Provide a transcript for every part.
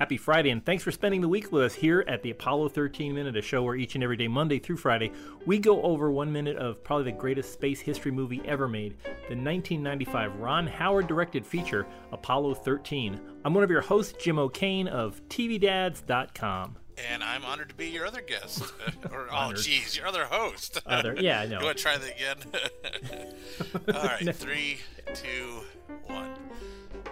Happy Friday, and thanks for spending the week with us here at the Apollo 13 Minute, a show where each and every day, Monday through Friday, we go over one minute of probably the greatest space history movie ever made, the 1995 Ron Howard directed feature, Apollo 13. I'm one of your hosts, Jim O'Kane of TVDads.com. And I'm honored to be your other guest. or, oh, jeez, your other host. Other, yeah, no. you want to try that again? All right, three, two, one.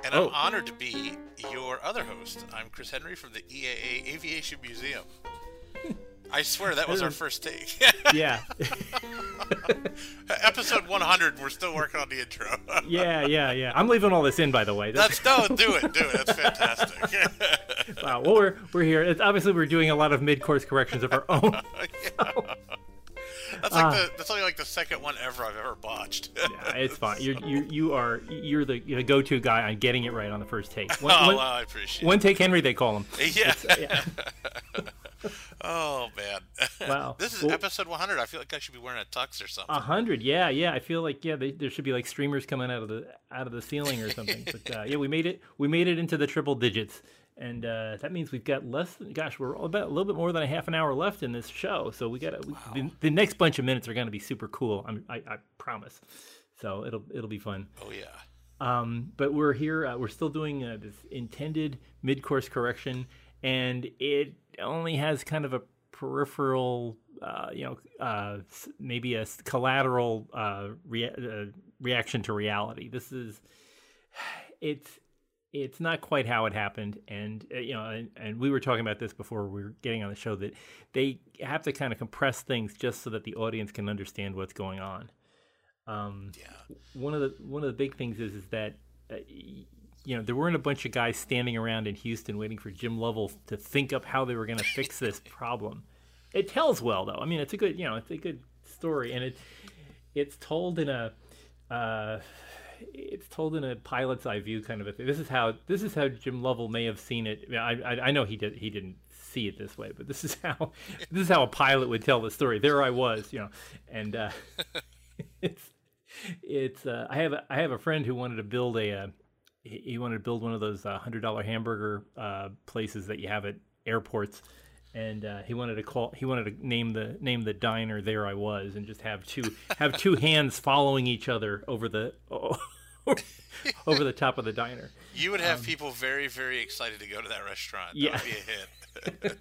And I'm Oh. honored to be your other host. I'm Chris Henry from the EAA Aviation Museum. I swear that was our first take. Yeah, Episode 100. We're still working on the intro. yeah, yeah, yeah. I'm leaving all this in, by the way. That's no, do it, do it. That's fantastic. Wow, well, we're, we're here. It's obviously, we're doing a lot of mid course corrections of our own. That's like the that's only like the second one ever I've ever botched. Yeah, it's fine. You're, you you are you're the, you're the go to guy on getting it right on the first take. One, oh, one- well, I appreciate one take Henry, they call him. Yeah. Yeah. Oh man. Wow. this is Well- episode 100. I feel like I should be wearing a tux or something. Hundred, yeah, yeah. I feel like yeah, they, there should be like streamers coming out of the out of the ceiling or something. but uh, yeah, we made it. We made it into the triple digits, and uh, that means we've got less. Than, gosh, we're about a little bit more than a half an hour left in this show. So we got to. The, the next bunch of minutes are going to be super cool. I'm, I, I promise. So it'll it'll be fun. oh yeah. Um, but we're here. Uh, we're still doing uh, this intended mid-course correction, and it only has kind of a peripheral, uh, you know, uh, maybe a collateral uh, rea- uh, reaction to reality. This is, it's, it's not quite how it happened, and uh, you know, and, and we were talking about this before we were getting on the show that they have to kind of compress things just so that the audience can understand what's going on. Um, Yeah. one of the one of the big things is is that uh, you know there weren't a bunch of guys standing around in Houston waiting for Jim Lovell to think up how they were going to fix this problem. It tells well though. I mean, it's a good you know it's a good story, and it it's told in a uh, it's told in a pilot's eye view kind of a thing. This is how this is how Jim Lovell may have seen it. I I, I know he did he didn't see it this way, but this is how this is how a pilot would tell the story. There I was, you know, and uh, it's it's uh, I have a, I have a friend who wanted to build a uh, he wanted to build one of those uh, hundred dollar hamburger uh, places that you have at airports, and uh, he wanted to call he wanted to name the name the diner there I was and just have two have two hands following each other over the over the top of the diner. You would have people very, very excited to go to that restaurant. That Um, yeah. would be a hit.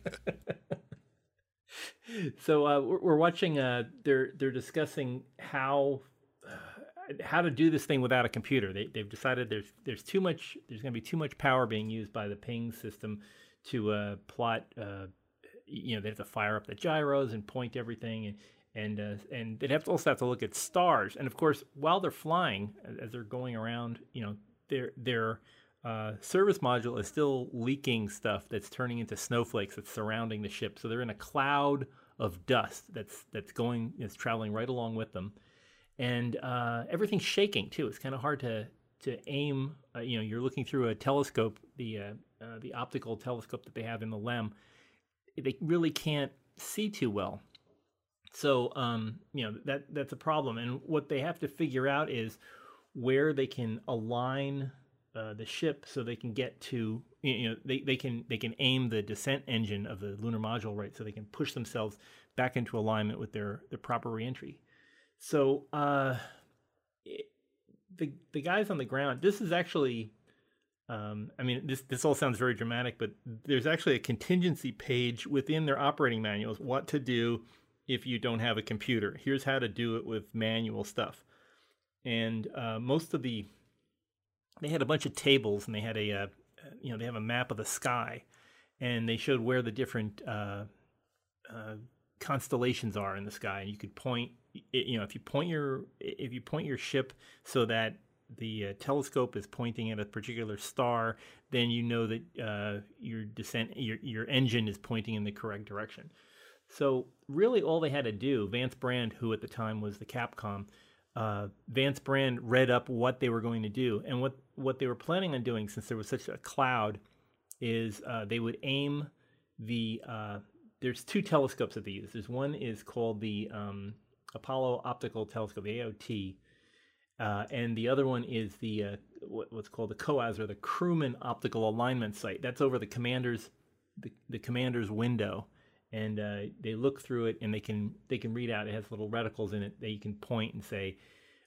so uh, we're, we're watching. Uh, they're they're discussing how uh, how to do this thing without a computer. They they've decided there's there's too much. There's going to be too much power being used by the ping system to uh, plot. You know, they have to fire up the gyros and point everything, and and uh, and they'd have to also have to look at stars. And of course, while they're flying, as- they're going around, you know, their their uh, service module is still leaking stuff that's turning into snowflakes that's surrounding the ship. So they're in a cloud of dust that's that's going that's traveling right along with them, and uh, everything's shaking too. It's kind of hard to to aim. Uh, you know, you're looking through a telescope, the uh, uh, the optical telescope that they have in the LEM. They really can't see too well. So um, you know that that's a problem, and what they have to figure out is where they can align uh, the ship so they can get to you know they, they can they can aim the descent engine of the lunar module right so they can push themselves back into alignment with their their proper reentry. So uh, it, the the guys on the ground. This is actually. Um, I mean, this this all sounds very dramatic, but there's actually a contingency page within their operating manuals. What to do if you don't have a computer? Here's how to do it with manual stuff. And uh, most of the they had a bunch of tables, and they had a uh, you know they have a map of the sky, and they showed where the different uh, uh, constellations are in the sky, and you could point you know if you point your if you point your ship so that the uh, telescope is pointing at a particular star, then you know that uh, your descent, your your engine is pointing in the correct direction. So really, all they had to do, Vance Brand, who at the time was the Capcom, uh, Vance Brand read up what they were going to do, and what what they were planning on doing, since there was such a cloud, is uh, they would aim the. Uh, there's two telescopes that they use. There's one is called the um, Apollo Optical Telescope, the AOT, uh, and the other one is the uh, what, what's called the COAS or the Crewman Optical Alignment Sight. That's over the commander's the, the commander's window, and uh, they look through it and they can they can read out. It has little reticles in it that you can point and say,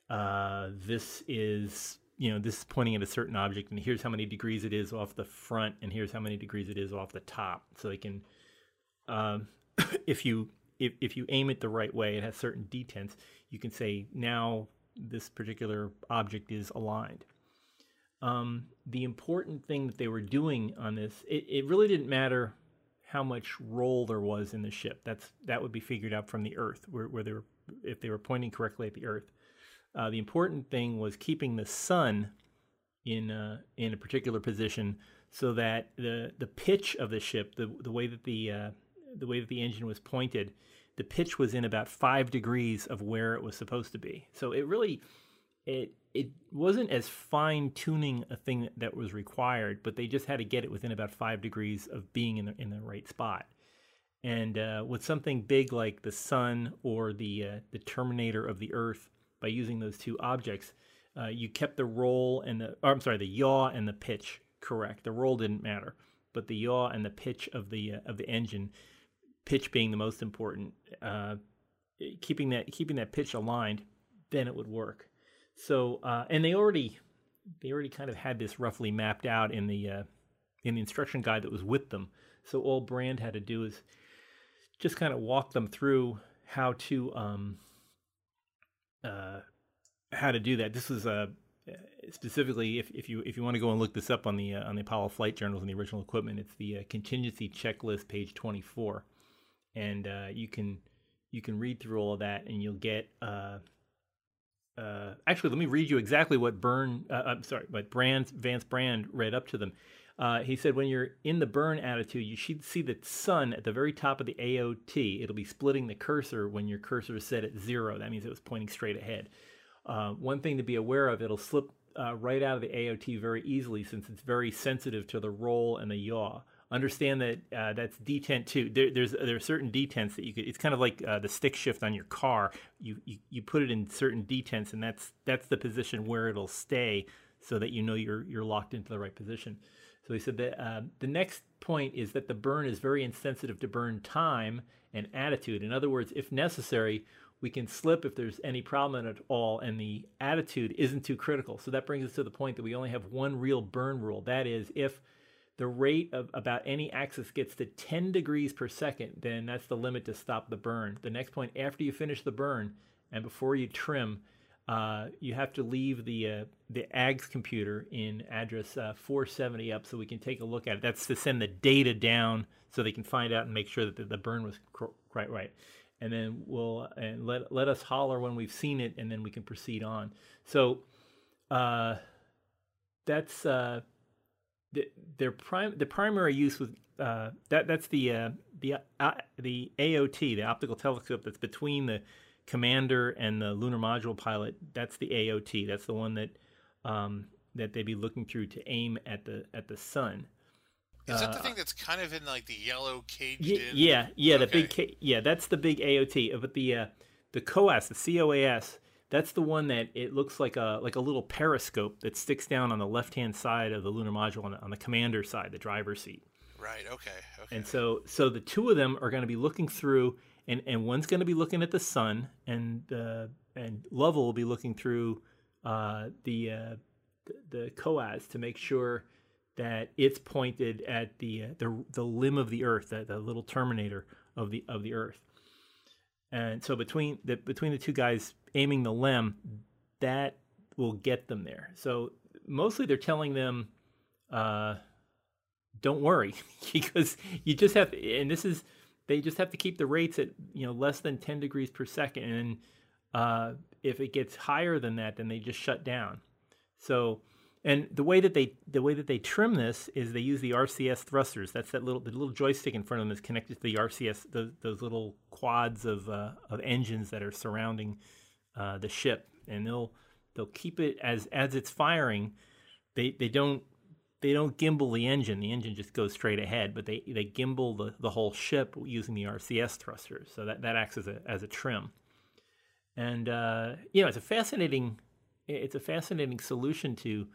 uh, "This is you know this is pointing at a certain object, and here's how many degrees it is off the front, and here's how many degrees it is off the top." So they can, um, if you if, if you aim it the right way, it has certain detents. You can say now this particular object is aligned. Um, the important thing that they were doing on this, it, it really didn't matter how much roll there was in the ship. That's that would be figured out from the Earth, where, where they were if they were pointing correctly at the Earth. Uh, the important thing was keeping the sun in uh, in a particular position so that the the pitch of the ship, the the way that the uh, the way that the engine was pointed, the pitch was in about five degrees of where it was supposed to be. So it really it it wasn't as fine tuning a thing that was required, but they just had to get it within about five degrees of being in the in the right spot. And uh, with something big like the sun or the uh, the terminator of the Earth, by using those two objects, uh, you kept the roll and the or, I'm sorry, the yaw and the pitch correct. The roll didn't matter, but the yaw and the pitch of the uh, of the engine, pitch being the most important, uh, keeping that keeping that pitch aligned, then it would work. So, uh, and they already they already kind of had this roughly mapped out in the uh, in the instruction guide that was with them. So all Brand had to do is just kind of walk them through how to um, uh, how to do that. This was uh, specifically if, if you if you want to go and look this up on the uh, on the Apollo flight journals and the original equipment, it's the uh, contingency checklist, page twenty four, and uh, you can you can read through all of that and you'll get uh, uh, actually, let me read you exactly what Burn, uh, I'm sorry, what Brand, Vance Brand read up to them. Uh, he said, when you're in the burn attitude, you should see the sun at the very top of the AOT. It'll be splitting the cursor when your cursor is set at zero. That means it was pointing straight ahead. Uh, one thing to be aware of, it'll slip uh, right out of the AOT very easily since it's very sensitive to the roll and the yaw understand that uh, that's detent too. There, there's there are certain detents that you could. It's kind of like uh, the stick shift on your car. You, you you put it in certain detents, and that's that's the position where it'll stay, so that you know you're you're locked into the right position. So he said that uh, the next point is that the burn is very insensitive to burn time and attitude. In other words, if necessary, we can slip if there's any problem at all, and the attitude isn't too critical. So that brings us to the point that we only have one real burn rule. That is, if the rate of about any axis gets to 10 degrees per second, then that's the limit to stop the burn. The next point, after you finish the burn and before you trim, uh, you have to leave the uh, the AGS computer in address uh, 470 up so we can take a look at it. That's to send the data down so they can find out and make sure that the, the burn was quite right. And then we'll and let let us holler when we've seen it, and then we can proceed on. So uh, that's uh, the, their prime the primary use was uh, that that's the uh, the uh, the AOT the optical telescope that's between the commander and the lunar module pilot. That's the AOT. That's the one that um, that they'd be looking through to aim at the at the sun. Is that the uh, thing that's kind of in like the yellow caged y- Yeah, yeah, okay. the big ca- yeah, that's the big AOT. But the uh, the COAS, the COAS, that's the one that it looks like a like a little periscope that sticks down on the left hand side of the lunar module on the, on the commander side, the driver's seat. Right. Okay. Okay. And so so the two of them are going to be looking through, and and one's going to be looking at the sun, and uh, and Lovell will be looking through uh, the, uh, the the COAS to make sure that it's pointed at the uh, the the limb of the Earth, the, the little terminator of the of the Earth. And so between the between the two guys aiming the limb, that will get them there. So mostly they're telling them, uh, don't worry, because you just have, to, and this is, they just have to keep the rates at you know less than 10 degrees per second, and uh, if it gets higher than that, then they just shut down. So and the way that they the way that they trim this is they use the RCS thrusters. That's that little the little joystick in front of them is connected to the RCS those, those little quads of uh, of engines that are surrounding uh, the ship, and they'll they'll keep it as as it's firing. They they don't they don't gimbal the engine. The engine just goes straight ahead, but they they gimbal the, the whole ship using the RCS thrusters. So that that acts as a as a trim. And uh, you know it's a fascinating it's a fascinating solution to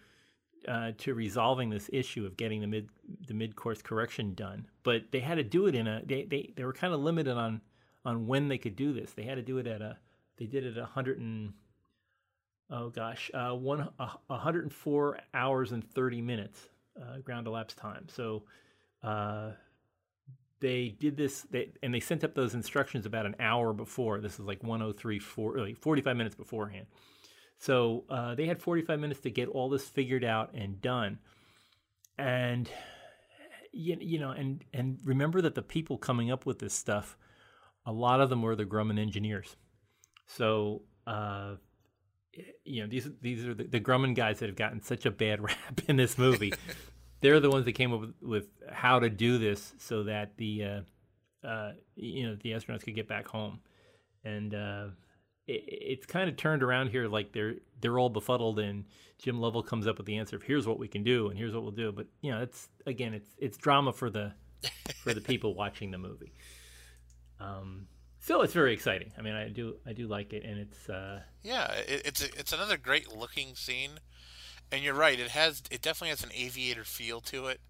uh, to resolving this issue of getting the mid the mid course correction done. But they had to do it in a they they, they were kind of limited on on when they could do this. They had to do it at a they did it a hundred and oh gosh uh, one and four hours and thirty minutes uh, ground elapsed time. So uh, they did this they, and they sent up those instructions about an hour before. This is like 103 4 like 45 minutes beforehand. So uh, they had 45 minutes to get all this figured out and done. And you, you know, and and remember that the people coming up with this stuff, a lot of them were the Grumman engineers. So uh, you know, these these are the, the Grumman guys that have gotten such a bad rap in this movie. They're the ones that came up with, with how to do this so that the uh, uh, you know the astronauts could get back home. And uh, it, it's kind of turned around here like they're they're all befuddled and Jim Lovell comes up with the answer of here's what we can do and here's what we'll do. But you know it's again it's it's drama for the for the people watching the movie. Um still it's very exciting. I mean I do I do like it and it's uh yeah it, it's a, it's another great looking scene. And you're right it has it definitely has an aviator feel to it.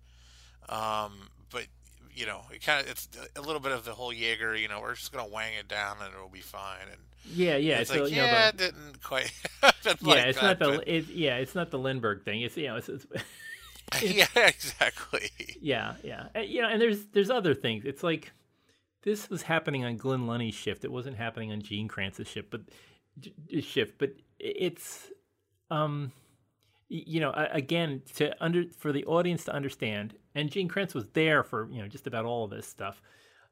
Um but you know, it kind of it's a little bit of the whole Yeager. You know, we're just gonna wang it down and it'll be fine. And yeah, yeah, it's so, like you know, yeah, the- it didn't quite. yeah, it's not the it, yeah, it's not the Lindbergh thing. It's you know, it's, it's yeah, exactly. yeah, yeah, and, you know, and there's there's other things. It's like this was happening on Glynn Lunney's shift. It wasn't happening on Gene Kranz's shift, but shift. But it's um, you know, again to under for the audience to understand. And Gene Kranz was there for you know just about all of this stuff.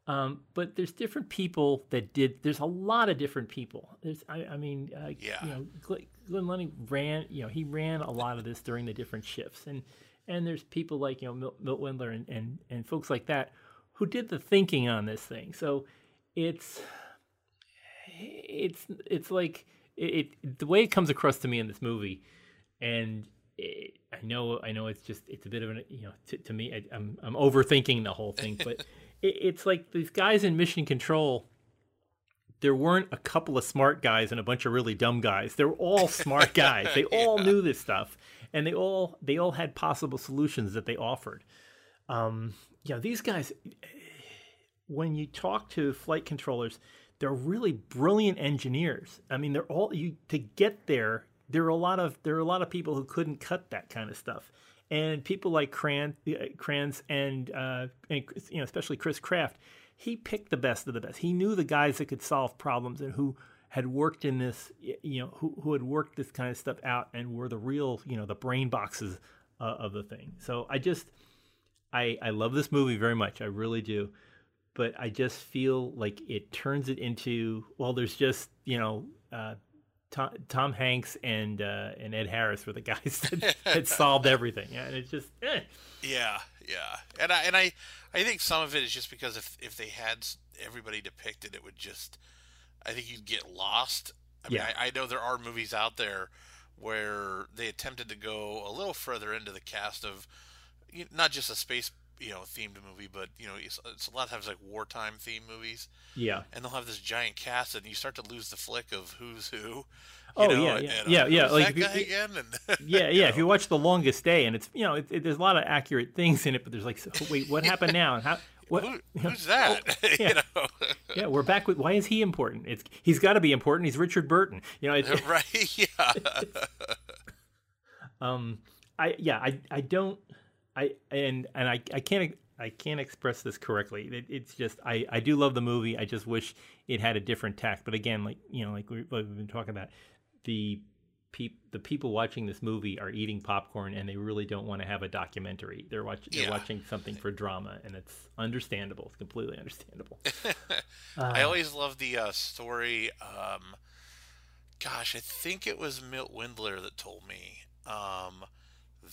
Um, but there's different people that did. There's a lot of different people. There's, I, I mean, uh, Yeah. you know, Glenn, Glynn Lunney ran. You know, he ran a lot of this during the different shifts, and and there's people like you know Milt, Milt Windler and, and and folks like that who did the thinking on this thing. So it's it's it's like it, it the way it comes across to me in this movie, and it, I know I know it's just it's a bit of an you know to, to me I, I'm I'm overthinking the whole thing, but it, it's like these guys in mission control. There weren't a couple of smart guys and a bunch of really dumb guys. They were all smart guys. They all knew this stuff, and they all they all had possible solutions that they offered. Um, yeah, these guys. When you talk to flight controllers, they're really brilliant engineers. I mean, they're all you to get there. There are a lot of there are a lot of people who couldn't cut that kind of stuff, and people like Kran, uh, Kranz and, uh, and you know especially Chris Kraft. He picked the best of the best. He knew the guys that could solve problems and who had worked in this, you know, who who had worked this kind of stuff out and were the real, you know, the brain boxes uh, of the thing. So I just, I I love this movie very much. I really do but I just feel like it turns it into well, there's just you know uh, Tom, Tom Hanks and uh, and Ed Harris were the guys that, that solved everything, yeah, and it's just eh. Yeah, yeah, and I and I I think some of it is just because if if they had everybody depicted, it would just I think you'd get lost. I mean, Yeah. I, I know there are movies out there where they attempted to go a little further into the cast of not just a space you know themed movie, but you know it's, it's a lot of times like wartime themed movies, yeah, and they'll have this giant cast, and you start to lose the flick of who's who. you Oh, know, yeah, yeah. and, Yeah, uh, yeah, like that if you- again, and yeah, yeah. If you watch The Longest Day, and it's you know it, it, there's a lot of accurate things in it, but there's like wait, what happened now? And how what? Who, who's that? yeah. you know, Yeah, we're back with why is he important? It's he's got to be important. He's Richard Burton. You know, it's, right? Yeah. um i yeah i i don't i and and i i can't i can't express this correctly. It, it's just i i do love the movie. I just wish it had a different tact but again like you know like we- what we've been talking about the peop, the people watching this movie are eating popcorn and they really don't want to have a documentary. They're watching they're Yeah. watching something for drama and it's understandable. It's completely understandable. I always love the uh, story. Um, gosh, I think it was Milt Windler that told me um,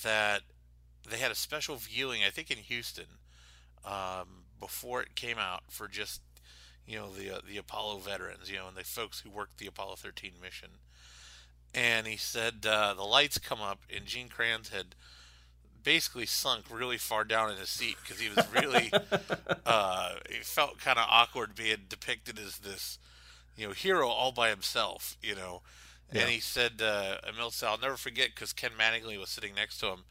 that they had a special viewing. I think in Houston um, before it came out for just you know the uh, the Apollo veterans, you know, and the folks who worked the Apollo 13 mission. And he said uh, the lights come up, and Gene Kranz had basically sunk really far down in his seat because he was really uh, it felt kind of awkward being depicted as this, you know, hero all by himself, you know, and he said, uh, Emil said, I'll never forget because Ken Mattingly was sitting next to him,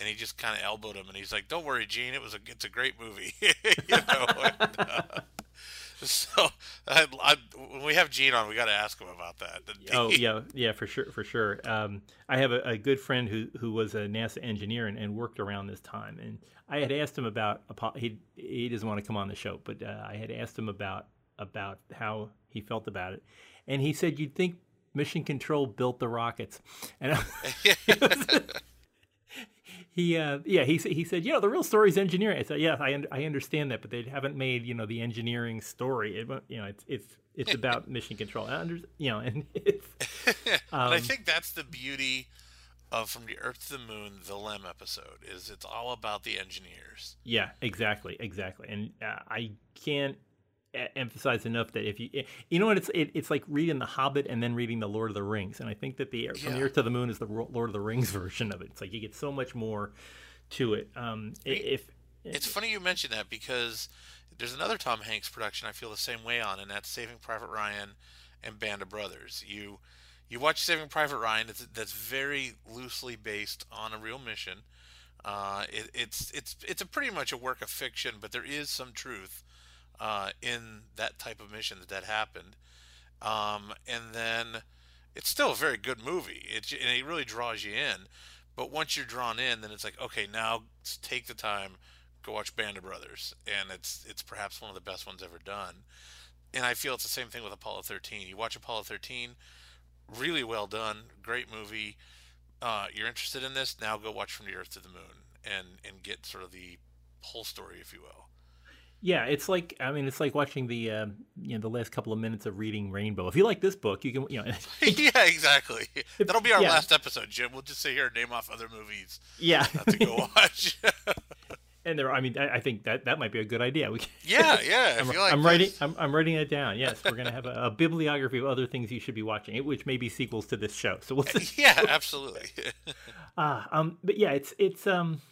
and he just kind of elbowed him, and he's like, "Don't worry, Gene, it was a it's a great movie." you know. and, uh, so I, I, when we have Gene on, we got to ask him about that. oh yeah, yeah, for sure, for sure. Um, I have a, a, good friend who who was a NASA engineer and, and, worked around this time, and I had asked him about he he doesn't want to come on the show, but uh, I had asked him about about how he felt about it, and he said you'd think Mission Control built the rockets, and. I, he uh, yeah he he said you know the real story is engineering. I said yes I un- I understand that, but they haven't made you know the engineering story. It, you know it's it's it's about mission control. I under, you know and it's. Um, I think that's the beauty of from the Earth to the Moon, the Lem episode is it's all about the engineers. Yeah, exactly, exactly, and uh, I can't emphasize enough that if you you know what it's it, it's like reading the Hobbit and then reading the Lord of the Rings, and I think that the yeah. from the Earth to the Moon is the Lord of the Rings version of it. It's like you get so much more to it. Um, if it's funny you mention that because there's another Tom Hanks production I feel the same way on, and that's Saving Private Ryan and Band of Brothers. You you watch Saving Private Ryan, that's very loosely based on a real mission. Uh, it, it's it's it's a pretty much a work of fiction, but there is some truth uh, in that type of mission that that happened. Um, and then it's still a very good movie. It and it really draws you in. But once you're drawn in, then it's like, okay, now take the time, go watch Band of Brothers, and it's it's perhaps one of the best ones ever done. And I feel it's the same thing with Apollo 13. You watch Apollo 13, really well done, great movie. Uh, you're interested in this? Now go watch From the Earth to the Moon and and get sort of the whole story, if you will. Yeah, it's like I mean, it's like watching the uh, you know the last couple of minutes of reading Rainbow. If you like this book, you can you know. yeah, exactly. That'll be our yeah. last episode, Jim. We'll just sit here and name off other movies. Yeah, to go watch. and there, I mean, I, I, think that that might be a good idea. We, yeah, yeah. I'm, like I'm writing. I'm, I'm, writing it down. Yes, we're gonna have a, a, bibliography of other things you should be watching, which may be sequels to this show. So we'll. yeah, absolutely. Uh, um, but yeah, it's it's um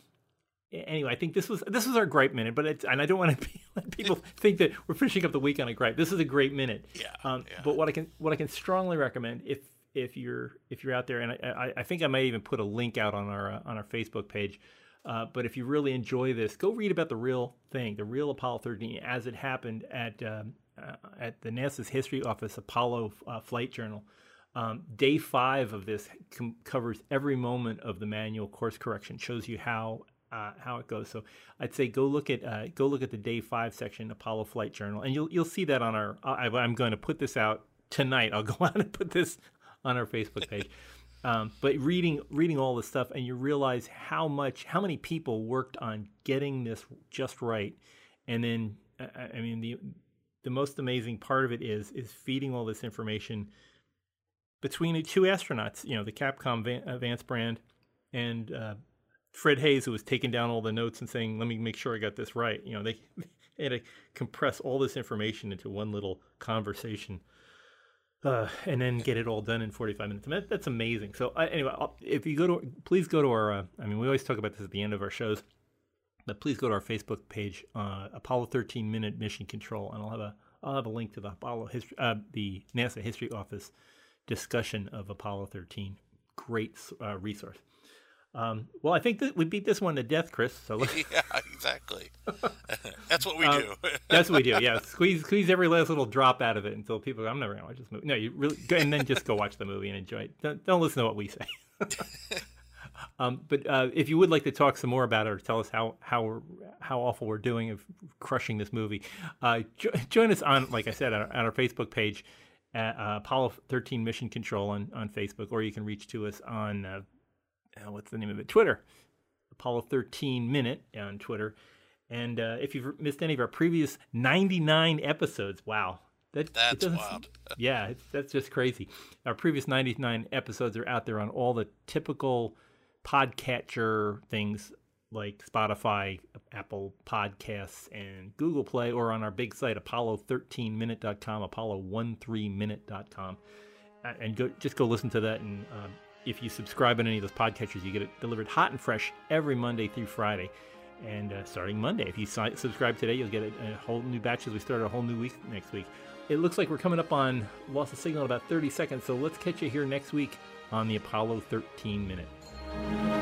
anyway, I think this was this was our gripe minute, but it's and I don't want to be, let people think that we're finishing up the week on a gripe. This is a great minute. Yeah, um, yeah. But what I can what I can strongly recommend if if you're if you're out there, and I, I, think I might even put a link out on our uh, on our Facebook page. Uh, but if you really enjoy this, go read about the real thing, the real Apollo 13, as it happened at um, uh, at the NASA's History Office Apollo uh, Flight Journal. Um, day five of this com- covers every moment of the manual course correction, shows you how uh, how it goes. So I'd say go look at uh, go look at the day five section Apollo Flight Journal, and you'll you'll see that on our. I, am going to put this out tonight. I'll go out and put this on our Facebook page. Um, but reading reading all this stuff, and you realize how much how many people worked on getting this just right, and then I mean the the most amazing part of it is is feeding all this information between the two astronauts. You know, the Capcom uh, Vance Brand and uh, Fred Haise, who was taking down all the notes and saying, "Let me make sure I got this right." You know, they, had to compress all this information into one little conversation, uh, and then get it all done in 45 minutes. I mean, that's amazing. So uh, anyway, if you go to, please go to our. Uh, I mean, we always talk about this at the end of our shows, but please go to our Facebook page, uh, Apollo 13 Minute Mission Control, and I'll have a I'll have a link to the Apollo history, uh, the NASA History Office discussion of Apollo 13. Great uh, resource. Um, well, I think that we beat this one to death, Chris. So yeah, exactly. that's what we um, do. that's what we do. Yeah, squeeze squeeze every last little drop out of it until people go, "I'm never gonna watch this movie." No, you really, and then just go watch the movie and enjoy it. Don't, don't listen to what we say. um, but uh, if you would like to talk some more about it or tell us how how we're, how awful we're doing of crushing this movie, uh, jo- join us on, like I said, on our, on our Facebook page. At, uh, Apollo 13 Mission Control on, on Facebook, or you can reach to us on uh, uh, what's the name of it? Twitter, Apollo 13 Minute on Twitter. And uh, if you've missed any of our previous 99 episodes, wow. That, that's wild. yeah, that's just crazy. Our previous 99 episodes are out there on all the typical podcatcher things like Spotify, Apple Podcasts, and Google Play, or on our big site, Apollo13minute.com, Apollo13minute.com. And go, just go listen to that and um, if you subscribe on any of those podcatchers, you get it delivered hot and fresh every Monday through Friday. And uh, starting Monday, if you si- subscribe today, you'll get a, a, whole new batch as we start a whole new week next week. it looks like we're coming up on loss of signal in about 30 seconds, so let's catch you here next week on the Apollo 13 Minute.